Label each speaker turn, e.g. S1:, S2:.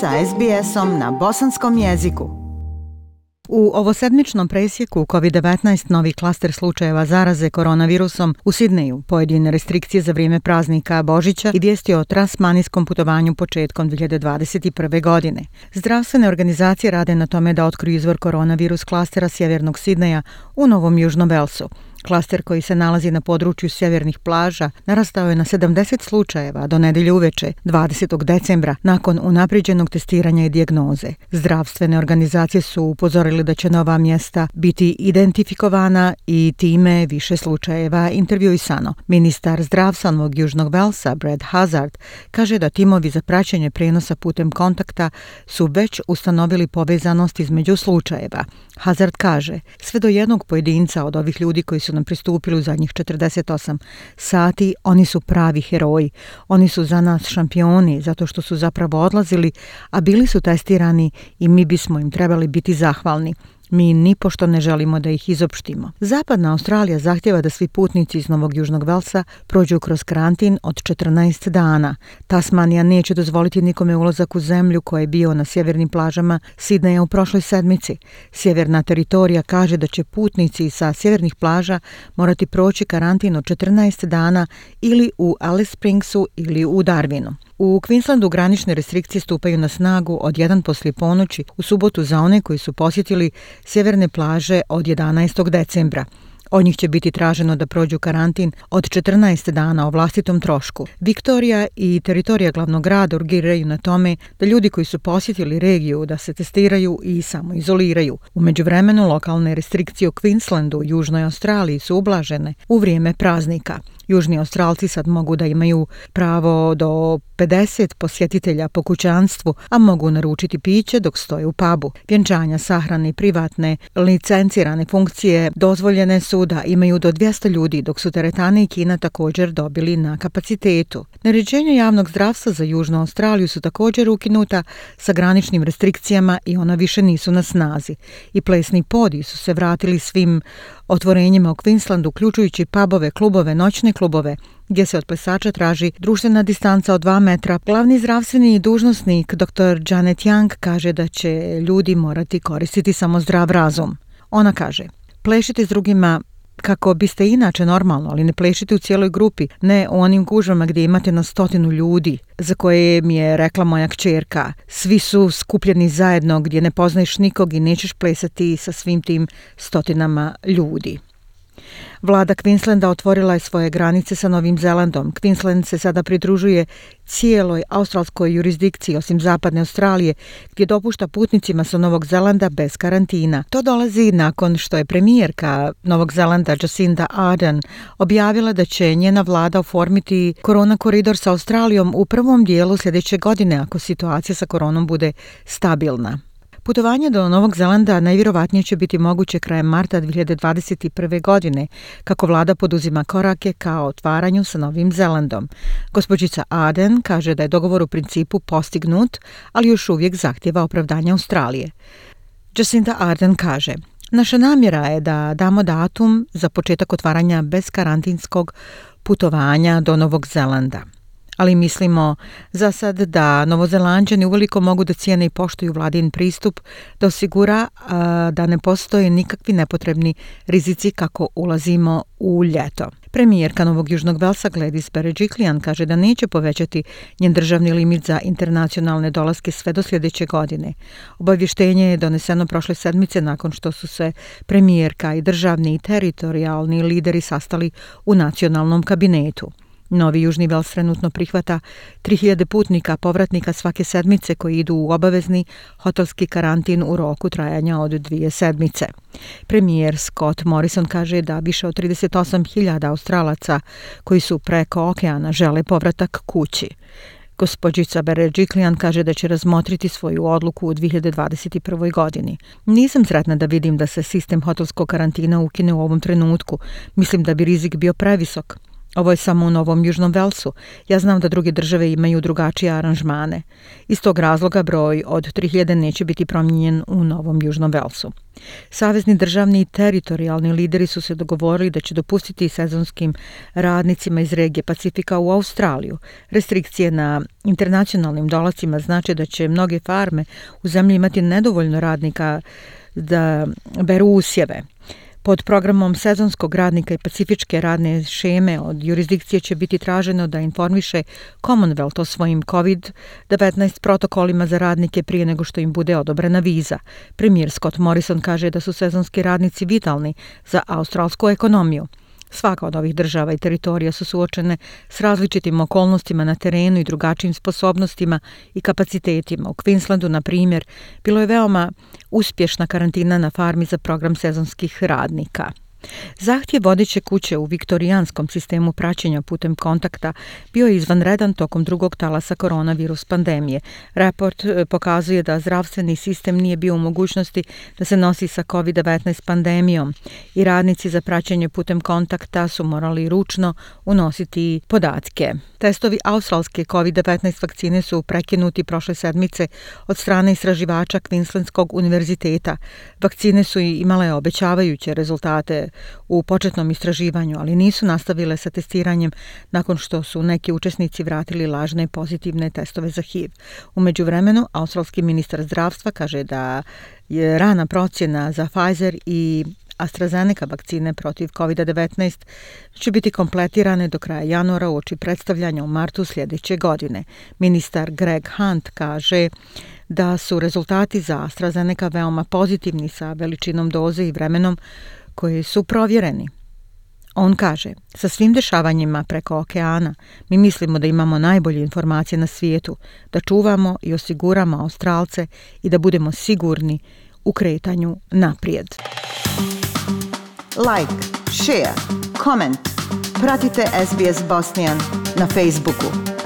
S1: sa SBS-om na bosanskom jeziku.
S2: U ovosedmičnom presjeku COVID-19 novi klaster slučajeva zaraze koronavirusom u Sidneju pojedine restrikcije za vrijeme praznika Božića i vijesti o transmanijskom putovanju početkom 2021. godine. Zdravstvene organizacije rade na tome da otkriju izvor koronavirus klastera sjevernog Sidneja u Novom Južnom Velsu. Klaster koji se nalazi na području sjevernih plaža narastao je na 70 slučajeva do nedelje uveče 20. decembra nakon unapriđenog testiranja i dijagnoze. Zdravstvene organizacije su upozorili da će nova mjesta biti identifikovana i time više slučajeva intervjuisano. Ministar zdravstva Južnog Velsa, Brad Hazard, kaže da timovi za praćenje prenosa putem kontakta su već ustanovili povezanost između slučajeva. Hazard kaže, sve do jednog pojedinca od ovih ljudi koji su nam pristupili u zadnjih 48 sati, oni su pravi heroji. Oni su za nas šampioni zato što su zapravo odlazili, a bili su testirani i mi bismo im trebali biti zahvalni. Mi ni pošto ne želimo da ih izopštimo. Zapadna Australija zahtjeva da svi putnici iz Novog Južnog Velsa prođu kroz karantin od 14 dana. Tasmanija neće dozvoliti nikome ulazak u zemlju koja je bio na sjevernim plažama Sidneja u prošloj sedmici. Sjeverna teritorija kaže da će putnici sa sjevernih plaža morati proći karantin od 14 dana ili u Alice Springsu ili u Darwinu. U Queenslandu granične restrikcije stupaju na snagu od 1 poslije ponoći u subotu za one koji su posjetili sjeverne plaže od 11. decembra. Od njih će biti traženo da prođu karantin od 14 dana o vlastitom trošku. Viktorija i teritorija glavnog grada urgiraju na tome da ljudi koji su posjetili regiju da se testiraju i samoizoliraju. Umeđu U međuvremenu lokalne restrikcije u Queenslandu i Južnoj Australiji su ublažene u vrijeme praznika. Južni Australci sad mogu da imaju pravo do 50 posjetitelja po kućanstvu, a mogu naručiti piće dok stoje u pubu. Vjenčanja, sahrane i privatne licencirane funkcije dozvoljene su da imaju do 200 ljudi, dok su teretane i Kina također dobili na kapacitetu. Naređenja javnog zdravstva za Južnu Australiju su također ukinuta sa graničnim restrikcijama i ona više nisu na snazi. I plesni podi su se vratili svim otvorenjima u Queenslandu, uključujući pubove, klubove, noćne klubove, gdje se od plesača traži društvena distanca od 2 metra. Glavni zdravstveni dužnosnik dr. Janet Young kaže da će ljudi morati koristiti samo zdrav razum. Ona kaže, plešiti s drugima kako biste inače normalno, ali ne plešite u cijeloj grupi, ne u onim gužvama gdje imate na stotinu ljudi, za koje mi je rekla moja kćerka. Svi su skupljeni zajedno gdje ne poznaješ nikog i nećeš plesati sa svim tim stotinama ljudi. Vlada Queenslanda otvorila je svoje granice sa Novim Zelandom. Queensland se sada pridružuje cijeloj australskoj jurisdikciji osim zapadne Australije, gdje dopušta putnicima sa Novog Zelanda bez karantina. To dolazi nakon što je premijerka Novog Zelanda Jacinda Ardern objavila da će njena vlada oformiti korona koridor sa Australijom u prvom dijelu sljedeće godine ako situacija sa koronom bude stabilna. Putovanje do Novog Zelanda najvjerovatnije će biti moguće krajem marta 2021. godine, kako vlada poduzima korake kao otvaranju sa Novim Zelandom. Gospođica Aden kaže da je dogovor u principu postignut, ali još uvijek zahtjeva opravdanje Australije. Jacinta Arden kaže, naša namjera je da damo datum za početak otvaranja bez karantinskog putovanja do Novog Zelanda ali mislimo za sad da novozelanđani uveliko mogu da cijene i poštuju vladin pristup da osigura a, da ne postoje nikakvi nepotrebni rizici kako ulazimo u ljeto. Premijerka Novog Južnog Velsa Gladys Berejiklian kaže da neće povećati njen državni limit za internacionalne dolaske sve do sljedeće godine. Obavještenje je doneseno prošle sedmice nakon što su se premijerka i državni i teritorijalni lideri sastali u nacionalnom kabinetu. Novi Južni Vels trenutno prihvata 3000 putnika povratnika svake sedmice koji idu u obavezni hotelski karantin u roku trajanja od dvije sedmice. Premijer Scott Morrison kaže da više od 38.000 australaca koji su preko okeana žele povratak kući. Gospođica Beređiklijan kaže da će razmotriti svoju odluku u 2021. godini. Nisam sretna da vidim da se sistem hotelskog karantina ukine u ovom trenutku. Mislim da bi rizik bio previsok. Ovo je samo u Novom Južnom Velsu. Ja znam da druge države imaju drugačije aranžmane. Iz tog razloga broj od 3000 neće biti promijenjen u Novom Južnom Velsu. Savezni državni i teritorijalni lideri su se dogovorili da će dopustiti sezonskim radnicima iz regije Pacifika u Australiju. Restrikcije na internacionalnim dolacima znači da će mnoge farme u zemlji imati nedovoljno radnika da beru usjeve. Pod programom sezonskog radnika i pacifičke radne šeme od jurisdikcije će biti traženo da informiše Commonwealth o svojim COVID-19 protokolima za radnike prije nego što im bude odobrena viza. Premijer Scott Morrison kaže da su sezonski radnici vitalni za australsku ekonomiju. Svaka od ovih država i teritorija su suočene s različitim okolnostima na terenu i drugačijim sposobnostima i kapacitetima. U Queenslandu, na primjer, bilo je veoma uspješna karantina na farmi za program sezonskih radnika. Zahtjev vodeće kuće u viktorijanskom sistemu praćenja putem kontakta bio je izvanredan tokom drugog talasa koronavirus pandemije. Report e, pokazuje da zdravstveni sistem nije bio u mogućnosti da se nosi sa COVID-19 pandemijom i radnici za praćenje putem kontakta su morali ručno unositi podatke. Testovi australske COVID-19 vakcine su prekinuti prošle sedmice od strane istraživača Queenslandskog univerziteta. Vakcine su imale obećavajuće rezultate u početnom istraživanju, ali nisu nastavile sa testiranjem nakon što su neki učesnici vratili lažne pozitivne testove za HIV. Umeđu vremenu, australski ministar zdravstva kaže da je rana procjena za Pfizer i AstraZeneca vakcine protiv COVID-19 će biti kompletirane do kraja januara u oči predstavljanja u martu sljedeće godine. Ministar Greg Hunt kaže da su rezultati za AstraZeneca veoma pozitivni sa veličinom doze i vremenom koji su provjereni. On kaže, sa svim dešavanjima preko okeana, mi mislimo da imamo najbolje informacije na svijetu, da čuvamo i osiguramo Australce i da budemo sigurni u kretanju naprijed.
S1: Like, share, comment. Pratite SBS Bosnian na Facebooku.